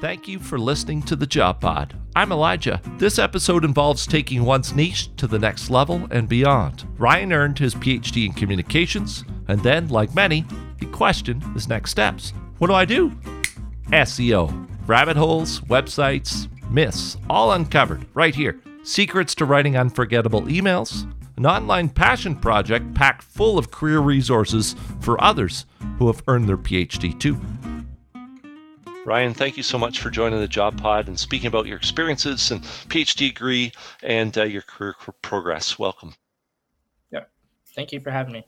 Thank you for listening to the Job Pod. I'm Elijah. This episode involves taking one's niche to the next level and beyond. Ryan earned his PhD in communications, and then, like many, he questioned his next steps. What do I do? SEO. Rabbit holes, websites, myths, all uncovered right here. Secrets to writing unforgettable emails, an online passion project packed full of career resources for others who have earned their PhD too. Ryan, thank you so much for joining the Job Pod and speaking about your experiences and PhD degree and uh, your career progress. Welcome. Yeah, thank you for having me.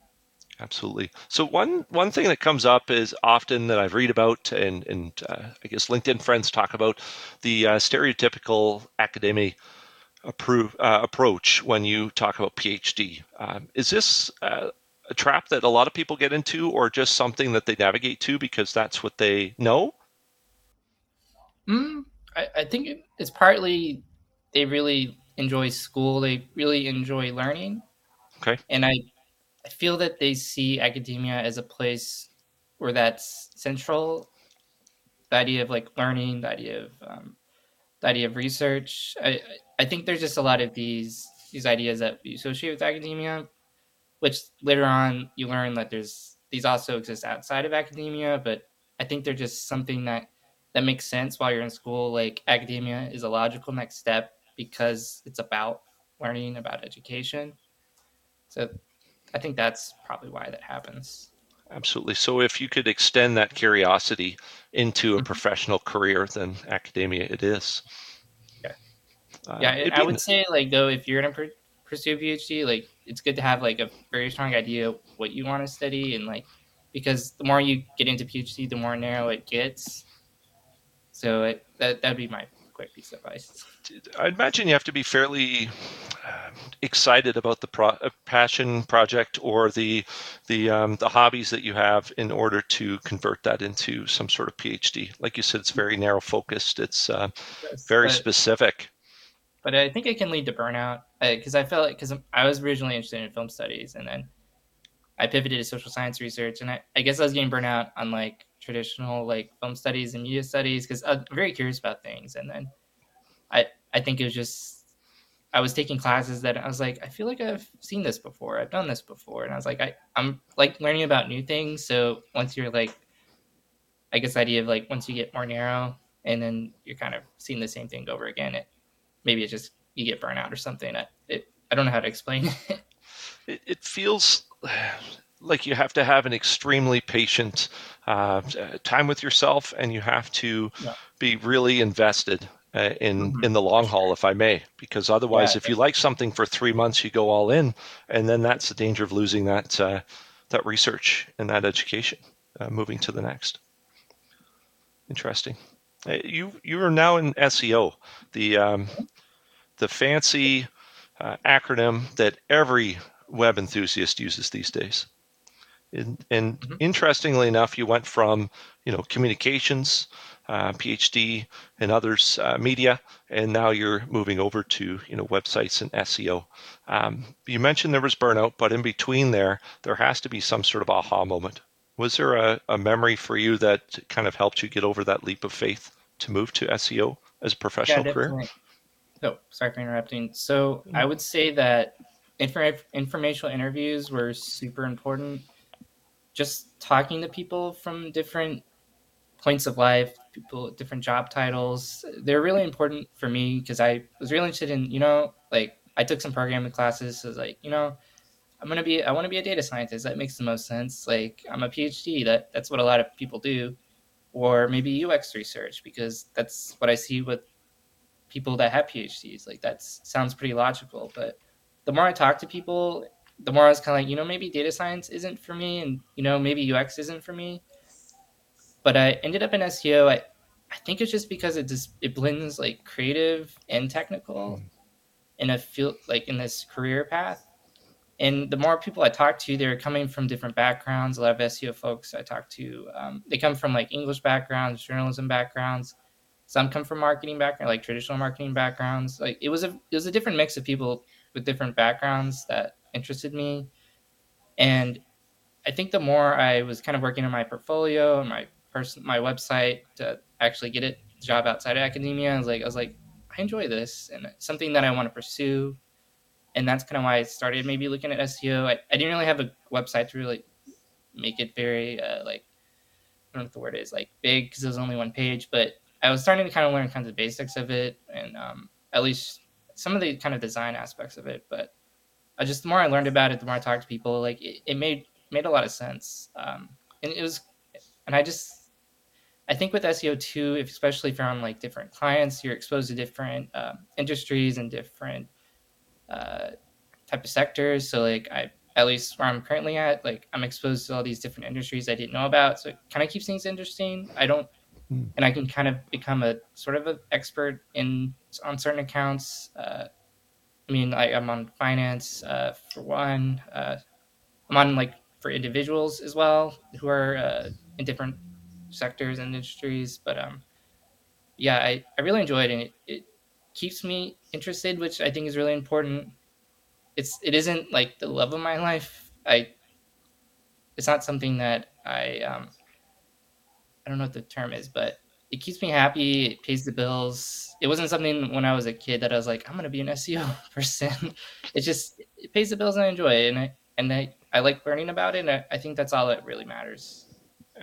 Absolutely. So one one thing that comes up is often that I've read about and and uh, I guess LinkedIn friends talk about the uh, stereotypical academic approve, uh, approach when you talk about PhD. Um, is this uh, a trap that a lot of people get into, or just something that they navigate to because that's what they know? Mm, I, I think it's partly they really enjoy school. They really enjoy learning. Okay. And I, I feel that they see academia as a place where that's central. The idea of like learning, the idea of um, the idea of research. I I think there's just a lot of these these ideas that we associate with academia, which later on you learn that there's these also exist outside of academia. But I think they're just something that that makes sense while you're in school. Like academia is a logical next step because it's about learning about education. So I think that's probably why that happens. Absolutely. So if you could extend that curiosity into a mm-hmm. professional career, then academia it is. Yeah. Uh, yeah, I would say like though if you're gonna pursue a PhD, like it's good to have like a very strong idea of what you want to study and like because the more you get into PhD, the more narrow it gets. So it, that that'd be my quick piece of advice. I imagine you have to be fairly uh, excited about the pro- uh, passion project or the the um, the hobbies that you have in order to convert that into some sort of PhD. Like you said, it's very narrow focused. It's uh, yes, very but, specific. But I think it can lead to burnout because uh, I felt because I was originally interested in film studies and then I pivoted to social science research and I, I guess I was getting burnout on like traditional like film studies and media studies because I'm very curious about things. And then I I think it was just I was taking classes that I was like I feel like I've seen this before. I've done this before, and I was like I I'm like learning about new things. So once you're like I guess the idea of like once you get more narrow and then you're kind of seeing the same thing over again, it maybe it just you get burnout or something. It, it I don't know how to explain it. It, it feels like you have to have an extremely patient uh, time with yourself, and you have to yeah. be really invested uh, in mm-hmm. in the long haul, if I may, because otherwise, yeah. if you like something for three months, you go all in, and then that's the danger of losing that uh, that research and that education, uh, moving to the next. Interesting. Uh, you you are now in SEO, the um, the fancy uh, acronym that every web enthusiast uses these days. And, and mm-hmm. interestingly enough, you went from you know communications, uh, PhD, and others uh, media, and now you're moving over to you know websites and SEO. Um, you mentioned there was burnout, but in between there, there has to be some sort of aha moment. Was there a, a memory for you that kind of helped you get over that leap of faith to move to SEO as a professional yeah, career? No, sorry for interrupting. So I would say that inf- informational interviews were super important just talking to people from different points of life, people different job titles, they're really important for me because I was really interested in, you know, like I took some programming classes. So I was like, you know, I'm gonna be I want to be a data scientist. That makes the most sense. Like I'm a PhD. That that's what a lot of people do, or maybe UX research because that's what I see with people that have PhDs. Like that sounds pretty logical. But the more I talk to people the more I was kind of like, you know, maybe data science isn't for me, and you know, maybe UX isn't for me. But I ended up in SEO. I I think it's just because it just it blends like creative and technical mm. in a field like in this career path. And the more people I talk to, they're coming from different backgrounds. A lot of SEO folks I talk to, um, they come from like English backgrounds, journalism backgrounds. Some come from marketing background, like traditional marketing backgrounds. Like it was a it was a different mix of people with different backgrounds that interested me. And I think the more I was kind of working on my portfolio and my person my website to actually get it job outside of academia. I was like, I was like, I enjoy this and something that I want to pursue. And that's kind of why I started maybe looking at SEO. I, I didn't really have a website to really make it very uh, like I don't know what the word is like big because it was only one page, but I was starting to kind of learn kind of the basics of it and um, at least some of the kind of design aspects of it. But I just the more I learned about it, the more I talked to people, like it, it made made a lot of sense. Um, and it was, and I just I think with SEO too, if, especially if you're on like different clients, you're exposed to different um, industries and different uh, type of sectors. So like I at least where I'm currently at, like I'm exposed to all these different industries I didn't know about. So it kind of keeps things interesting. I don't, mm. and I can kind of become a sort of an expert in on certain accounts. Uh, I mean, I, am on finance uh, for one. Uh, I'm on like for individuals as well who are uh, in different sectors and industries. But um, yeah, I, I really enjoy it and it, it keeps me interested, which I think is really important it's it isn't like the love of my life. I it's not something that I um I don't know what the term is, but it keeps me happy. It pays the bills. It wasn't something when I was a kid that I was like, I'm gonna be an SEO person. it just it pays the bills and I enjoy it, and I and I I like learning about it. And I, I think that's all that really matters.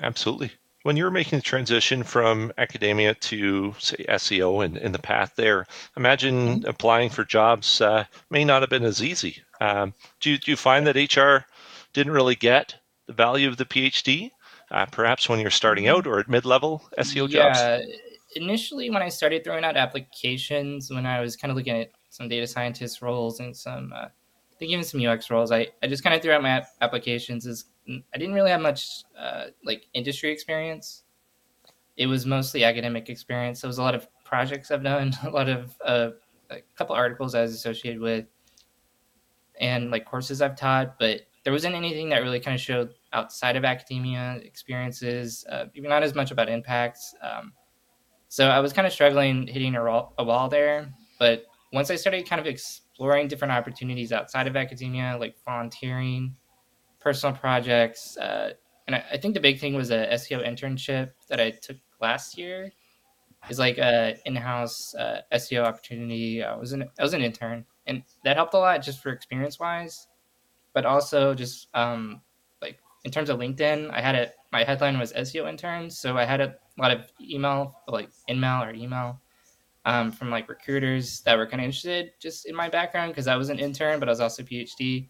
Absolutely when you're making the transition from academia to say SEO and, in the path there, imagine mm-hmm. applying for jobs uh, may not have been as easy. Um, do, you, do you find that HR didn't really get the value of the PhD, uh, perhaps when you're starting mm-hmm. out or at mid-level SEO yeah, jobs? Yeah, initially when I started throwing out applications, when I was kind of looking at some data scientist roles and some, uh, I think even some UX roles, I, I just kind of threw out my applications as I didn't really have much uh, like industry experience. It was mostly academic experience. There was a lot of projects I've done, a lot of uh, a couple articles I was associated with, and like courses I've taught. But there wasn't anything that really kind of showed outside of academia experiences, uh, even not as much about impacts. Um, so I was kind of struggling hitting a, wall, a wall there. But once I started kind of exploring different opportunities outside of academia, like volunteering personal projects. Uh, and I, I, think the big thing was a SEO internship that I took last year. Is like a in-house uh, SEO opportunity. I was an I was an intern, and that helped a lot just for experience wise, but also just um, in terms of LinkedIn. I had a my headline was SEO intern, so I had a lot of email like InMail or email um, from like recruiters that were kind of interested just in my background because I was an intern, but I was also a PhD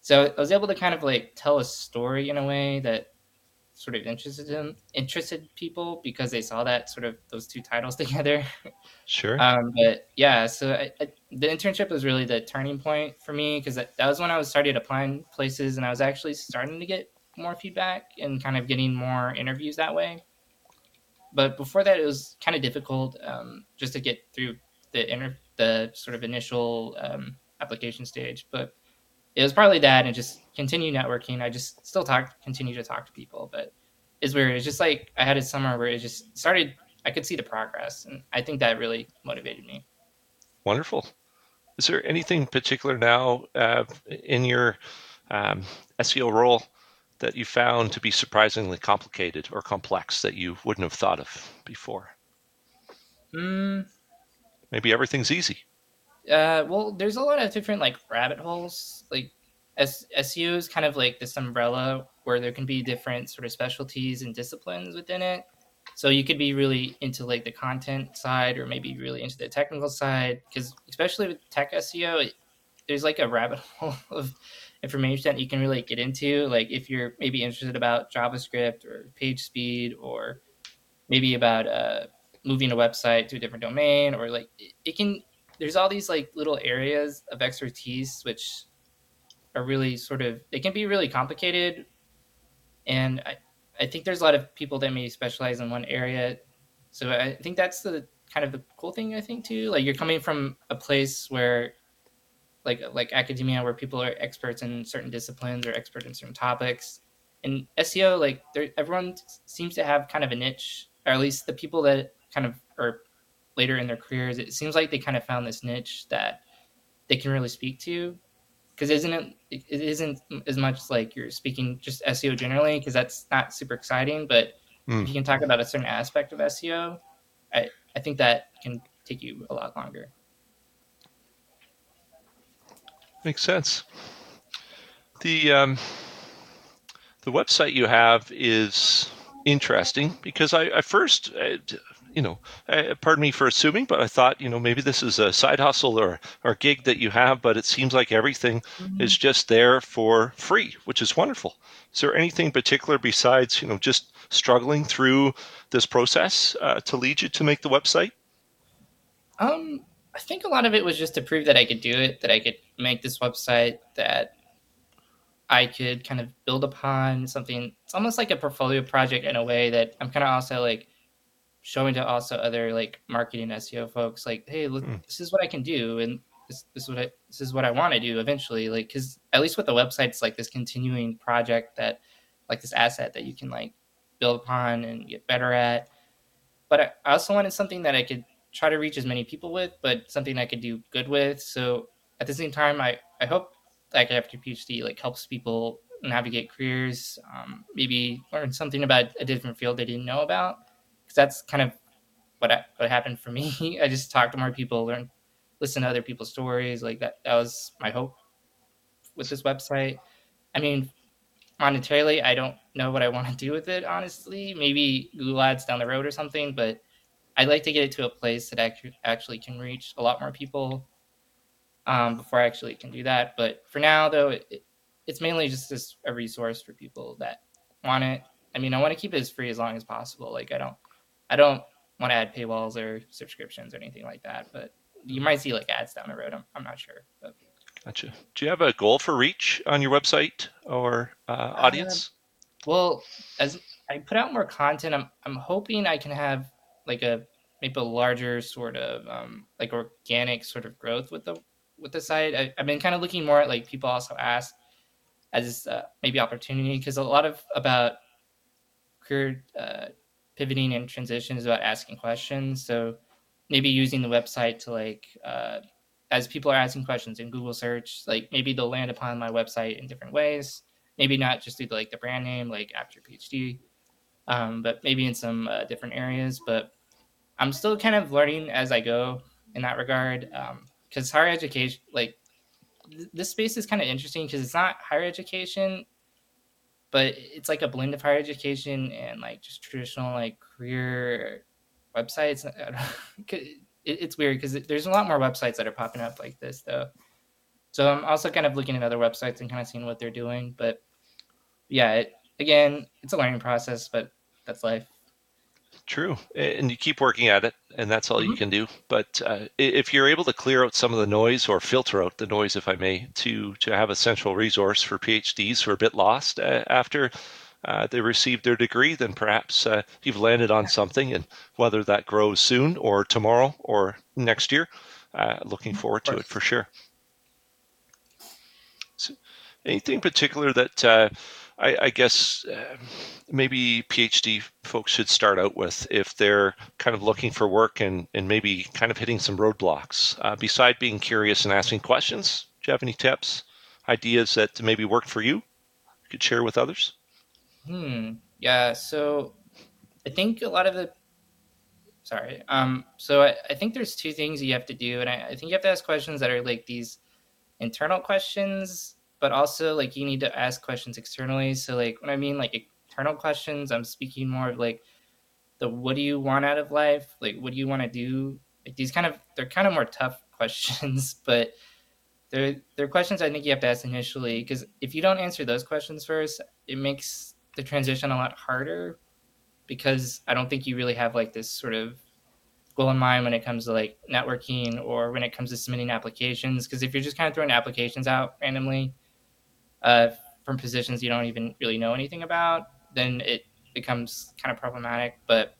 so I was able to kind of like tell a story in a way that sort of interested them, interested people because they saw that sort of those two titles together. Sure. Um, but yeah, so I, I, the internship was really the turning point for me because that, that was when I was started applying places and I was actually starting to get more feedback and kind of getting more interviews that way. But before that, it was kind of difficult um, just to get through the inter- the sort of initial um, application stage. But it was partly that and just continue networking. I just still talk, continue to talk to people, but it's weird. It's just like I had a summer where it just started. I could see the progress, and I think that really motivated me. Wonderful. Is there anything particular now uh, in your um, SEO role that you found to be surprisingly complicated or complex that you wouldn't have thought of before? Mm. Maybe everything's easy. Uh, well, there's a lot of different like rabbit holes. Like S- SEO is kind of like this umbrella where there can be different sort of specialties and disciplines within it. So you could be really into like the content side, or maybe really into the technical side. Because especially with tech SEO, it, there's like a rabbit hole of information that you can really get into. Like if you're maybe interested about JavaScript or page speed, or maybe about uh, moving a website to a different domain, or like it, it can there's all these like little areas of expertise which are really sort of they can be really complicated and I, I think there's a lot of people that may specialize in one area so i think that's the kind of the cool thing i think too like you're coming from a place where like like academia where people are experts in certain disciplines or expert in certain topics and seo like everyone seems to have kind of a niche or at least the people that kind of are later in their careers, it seems like they kind of found this niche that they can really speak to. Because isn't it? It isn't as much like you're speaking just SEO generally, because that's not super exciting. But mm. if you can talk about a certain aspect of SEO, I, I think that can take you a lot longer. Makes sense. The um, the website you have is interesting because I, I first, uh, you know, uh, pardon me for assuming, but I thought, you know, maybe this is a side hustle or or gig that you have, but it seems like everything mm-hmm. is just there for free, which is wonderful. Is there anything particular besides, you know, just struggling through this process uh, to lead you to make the website? Um, I think a lot of it was just to prove that I could do it, that I could make this website, that I could kind of build upon something. It's almost like a portfolio project in a way that I'm kind of also like showing to also other like marketing SEO folks, like, hey, look, mm. this is what I can do, and this, this is what I this is what I want to do eventually. Like, because at least with the website, it's like this continuing project that, like, this asset that you can like build upon and get better at. But I also wanted something that I could try to reach as many people with, but something I could do good with. So at the same time, I, I hope like after PhD like helps people navigate careers, um, maybe learn something about a different field they didn't know about. Because that's kind of what I, what happened for me. I just talked to more people, learn, listen to other people's stories. Like that that was my hope with this website. I mean, monetarily, I don't know what I want to do with it. Honestly, maybe Google Ads down the road or something, but I'd like to get it to a place that actually actually can reach a lot more people um, before I actually can do that. But for now, though, it, it, it's mainly just, just a resource for people that want it. I mean, I want to keep it as free as long as possible. Like I don't, I don't want to add paywalls or subscriptions or anything like that. But you might see like ads down the road. I'm, I'm not sure. But. Gotcha. Do you have a goal for reach on your website or uh, audience? Uh, well, as I put out more content, I'm I'm hoping I can have like a maybe a larger sort of um, like organic sort of growth with the with the site. I, have been kind of looking more at like people also ask as uh, maybe opportunity because a lot of about career uh, pivoting and transition is about asking questions. So maybe using the website to like uh, as people are asking questions in Google search, like maybe they'll land upon my website in different ways. Maybe not just through like the brand name, like after PhD, um, but maybe in some uh, different areas. But I'm still kind of learning as I go in that regard. Because um, higher education, like th- this space is kind of interesting because it's not higher education, but it's like a blend of higher education and like just traditional like career websites. it, it's weird because there's a lot more websites that are popping up like this though. So I'm also kind of looking at other websites and kind of seeing what they're doing. But yeah, it, again, it's a learning process, but that's life. True, and you keep working at it, and that's all mm-hmm. you can do. But uh, if you're able to clear out some of the noise or filter out the noise, if I may, to to have a central resource for PhDs who are a bit lost uh, after uh, they received their degree, then perhaps uh, you've landed on something, and whether that grows soon or tomorrow or next year, uh, looking mm-hmm. forward to it for sure. So anything particular that uh, I, I guess uh, maybe PhD folks should start out with if they're kind of looking for work and, and maybe kind of hitting some roadblocks. Uh, beside being curious and asking questions, do you have any tips, ideas that maybe worked for you? you could share with others? Hmm. Yeah. So I think a lot of the sorry. Um. So I, I think there's two things you have to do, and I, I think you have to ask questions that are like these internal questions but also like you need to ask questions externally. So like when I mean like internal questions, I'm speaking more of like the what do you want out of life? Like what do you want to do? Like these kind of they're kind of more tough questions, but they're they're questions I think you have to ask initially because if you don't answer those questions first, it makes the transition a lot harder because I don't think you really have like this sort of goal in mind when it comes to like networking or when it comes to submitting applications because if you're just kind of throwing applications out randomly uh, from positions you don't even really know anything about, then it becomes kind of problematic. But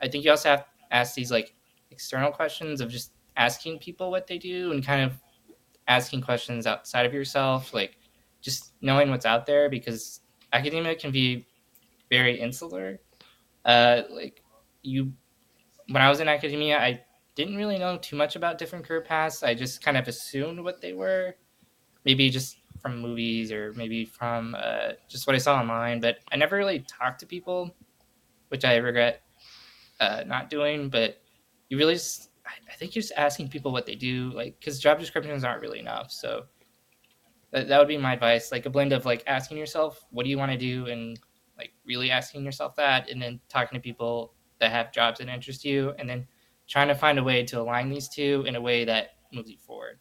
I think you also have to ask these like external questions of just asking people what they do and kind of asking questions outside of yourself, like just knowing what's out there because academia can be very insular. Uh, like you, when I was in academia, I didn't really know too much about different career paths. I just kind of assumed what they were. Maybe just from movies or maybe from uh, just what I saw online, but I never really talked to people, which I regret uh, not doing, but you really just, I think you're just asking people what they do, like because job descriptions aren't really enough. So that, that would be my advice, like a blend of like asking yourself what do you want to do and like really asking yourself that, and then talking to people that have jobs that interest you, and then trying to find a way to align these two in a way that moves you forward.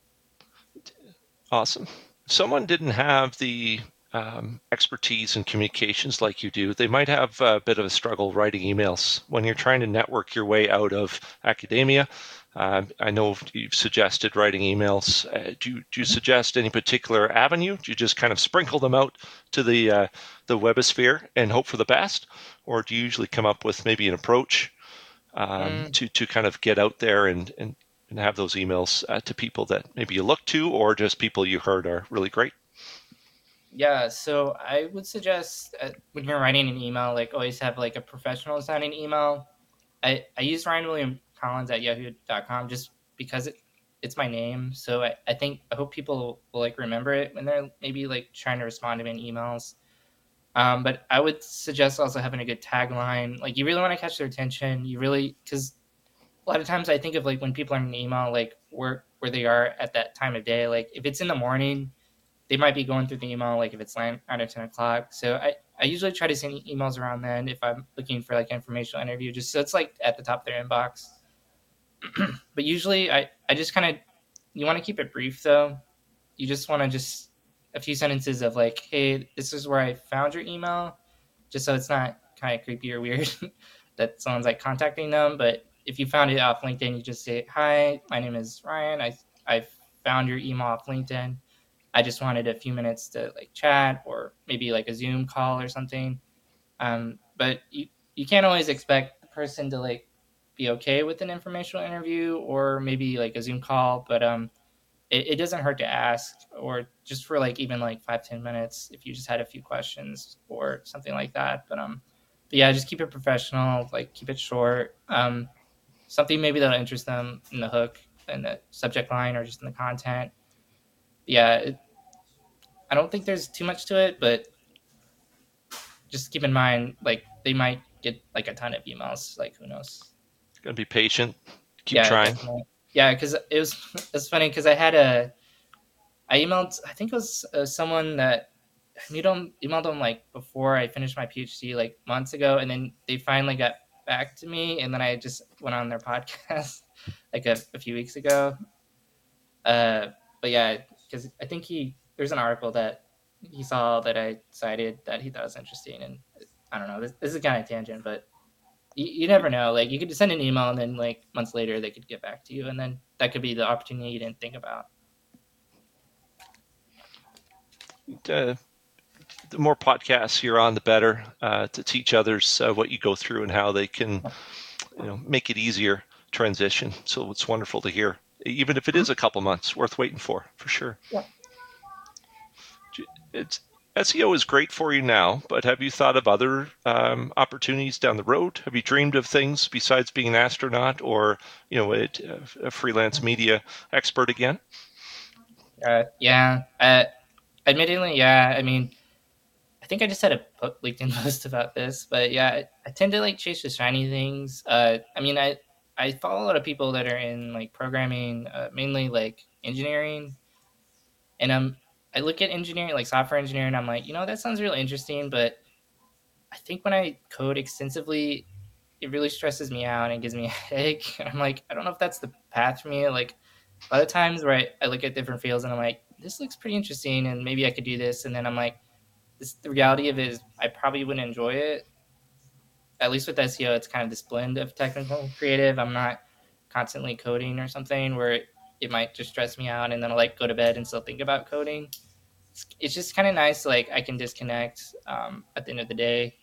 Awesome. Someone didn't have the um, expertise in communications like you do, they might have a bit of a struggle writing emails when you're trying to network your way out of academia. Uh, I know you've suggested writing emails. Uh, do, you, do you suggest any particular avenue? Do you just kind of sprinkle them out to the uh, the webosphere and hope for the best, or do you usually come up with maybe an approach um, mm. to to kind of get out there and and, and have those emails uh, to people that maybe you look to, or just people you heard are really great? Yeah, so I would suggest uh, when you're writing an email, like always have like a professional sounding email. I, I use Ryan William Collins at yahoo.com just because it, it's my name. So I, I think I hope people will like remember it when they're maybe like trying to respond to me in emails. Um, but I would suggest also having a good tagline. Like you really want to catch their attention. You really because a lot of times I think of like when people are in an email, like where where they are at that time of day. Like if it's in the morning, they might be going through the email like if it's nine or ten o'clock. So I, I usually try to send emails around then if I'm looking for like informational interview, just so it's like at the top of their inbox. but usually I, I just kind of you want to keep it brief though. You just want to just a few sentences of like, hey, this is where I found your email, just so it's not kind of creepy or weird that someone's like contacting them. But if you found it off LinkedIn, you just say, hi, my name is Ryan. I I found your email off LinkedIn. I just wanted a few minutes to like chat or maybe like a Zoom call or something. Um, but you, you can't always expect the person to like be okay with an informational interview or maybe like a Zoom call, but um, it, it doesn't hurt to ask or just for like even like five ten minutes if you just had a few questions or something like that. But um, but yeah, just keep it professional, like keep it short. Um, something maybe that'll interest them in the hook in the subject line or just in the content. Yeah, it, I don't think there's too much to it, but just keep in mind like they might get like a ton of emails. Like who knows? Gonna be patient. Keep yeah, trying. Definitely. Yeah, because it was it's funny because I had a I emailed I think it was uh, someone that I emailed, emailed them like before I finished my PhD like months ago, and then they finally got back to me, and then I just went on their podcast like a, a few weeks ago. Uh, but yeah, because I think he there's an article that he saw that I cited that he thought was interesting, and I don't know. This, this is kind of tangent, but you, you never know. Like you could send an email, and then like months later they could get back to you, and then that could be the opportunity you didn't think about. Uh, the more podcasts you're on, the better uh, to teach others uh, what you go through and how they can, you know, make it easier transition. So it's wonderful to hear, even if it is a couple months, worth waiting for, for sure. Yeah. It's SEO is great for you now, but have you thought of other um, opportunities down the road? Have you dreamed of things besides being an astronaut or, you know, a, a freelance media expert again? Uh, yeah. Uh, admittedly, yeah. I mean, I think I just had a LinkedIn post about this, but yeah, I, tend to like chase the shiny things. Uh, I mean, I I follow a lot of people that are in like programming, uh, mainly like engineering, and I'm I look at engineering, like software engineering, I'm like, you know, that sounds really interesting, but I think when I code extensively, it really stresses me out and gives me a headache. And I'm like, I don't know if that's the path for me. Like a lot of times where I, I look at different fields and I'm like, this looks pretty interesting and maybe I could do this. And then I'm like, the reality of it is I probably wouldn't enjoy it. At least with SEO, it's kind of this blend of technical creative. I'm not constantly coding or something where it, it might just stress me out and then I'll like go to bed and still think about coding it's just kind of nice. Like I can disconnect um, at the end of the day,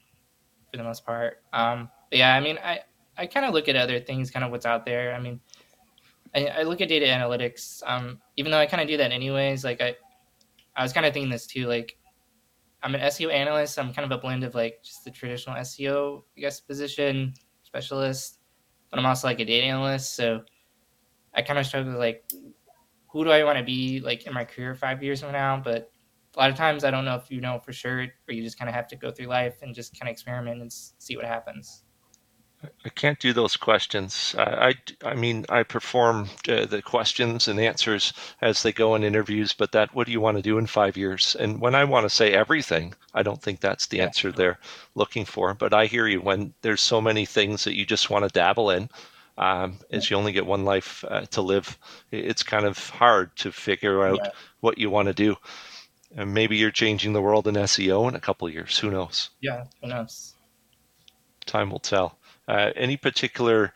for the most part. Um, yeah, I mean, I I kind of look at other things, kind of what's out there. I mean, I, I look at data analytics. Um, even though I kind of do that anyways. Like I, I was kind of thinking this too. Like I'm an SEO analyst. I'm kind of a blend of like just the traditional SEO, I guess, position specialist, but I'm also like a data analyst. So I kind of struggle with like, who do I want to be like in my career five years from now? But a lot of times I don't know if you know for sure, or you just kind of have to go through life and just kind of experiment and see what happens. I can't do those questions. I, I, I mean, I perform uh, the questions and answers as they go in interviews, but that, what do you want to do in five years? And when I want to say everything, I don't think that's the answer they're looking for. But I hear you when there's so many things that you just want to dabble in. Um, as you only get one life uh, to live, it's kind of hard to figure out yeah. what you want to do. And maybe you're changing the world in SEO in a couple of years. Who knows? Yeah, who knows? Time will tell. Uh, any particular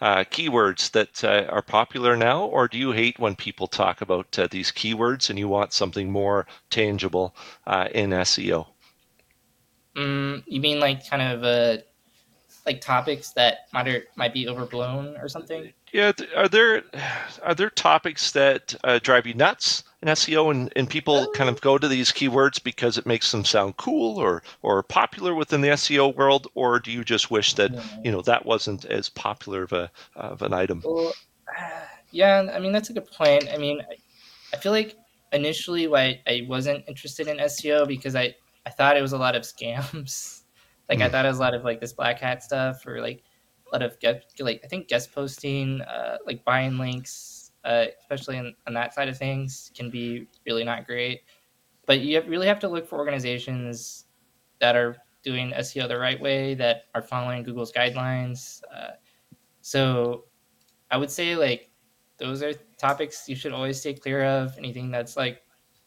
uh, keywords that uh, are popular now, or do you hate when people talk about uh, these keywords and you want something more tangible uh, in SEO? Mm, you mean like kind of uh, like topics that might are, might be overblown or something? Yeah, are there are there topics that drive you nuts? in SEO, and, and people kind of go to these keywords because it makes them sound cool or or popular within the SEO world, or do you just wish that you know that wasn't as popular of a of an item? Well, yeah, I mean that's a good point. I mean, I, I feel like initially why I wasn't interested in SEO because I I thought it was a lot of scams. like mm. I thought it was a lot of like this black hat stuff or like lot of get like I think guest posting, uh, like buying links uh, especially in, on that side of things, can be really not great. But you really have to look for organizations that are doing SEO the right way, that are following Google's guidelines. Uh, so I would say like those are topics you should always stay clear of. Anything that's like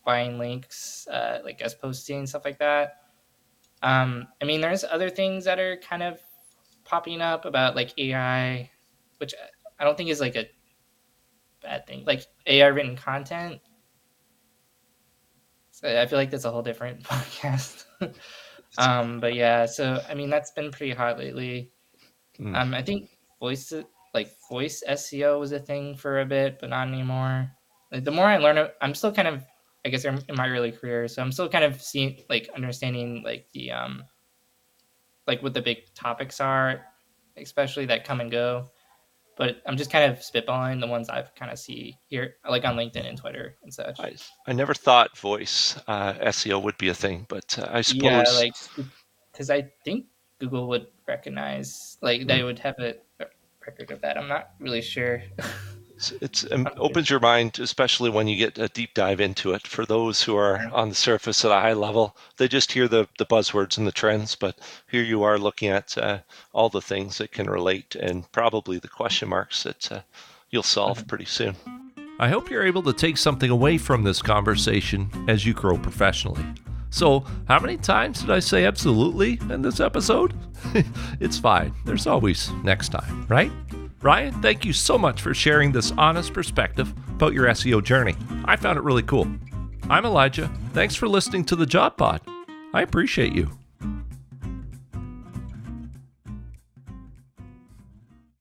buying links, uh, like guest posting, stuff like that. Um, I mean, there's other things that are kind of popping up about like AI, which I don't think is like a bad thing. Like AI written content. So I feel like that's a whole different podcast. um, but yeah, so I mean that's been pretty hot lately. Mm. Um, I think voice like voice SEO was a thing for a bit, but not anymore. Like, the more I learn, I'm still kind of I guess in my early career, so I'm still kind of seeing like understanding like the um like what the big topics are, especially that come and go but I'm just kind of spitballing the ones I've kind of see here, like on LinkedIn and Twitter and such. I, I never thought voice uh, SEO would be a thing, but uh, I suppose yeah, like because I think Google would recognize like mm. they would have a record of that. I'm not really sure. It's, it's um, opens your mind, especially when you get a deep dive into it. For those who are on the surface at a high level, they just hear the, the buzzwords and the trends, but here you are looking at uh, all the things that can relate and probably the question marks that uh, you'll solve mm-hmm. pretty soon. I hope you're able to take something away from this conversation as you grow professionally. So, how many times did I say absolutely in this episode? it's fine. There's always next time, right? Ryan, thank you so much for sharing this honest perspective about your SEO journey. I found it really cool. I'm Elijah. Thanks for listening to the Job Pod. I appreciate you.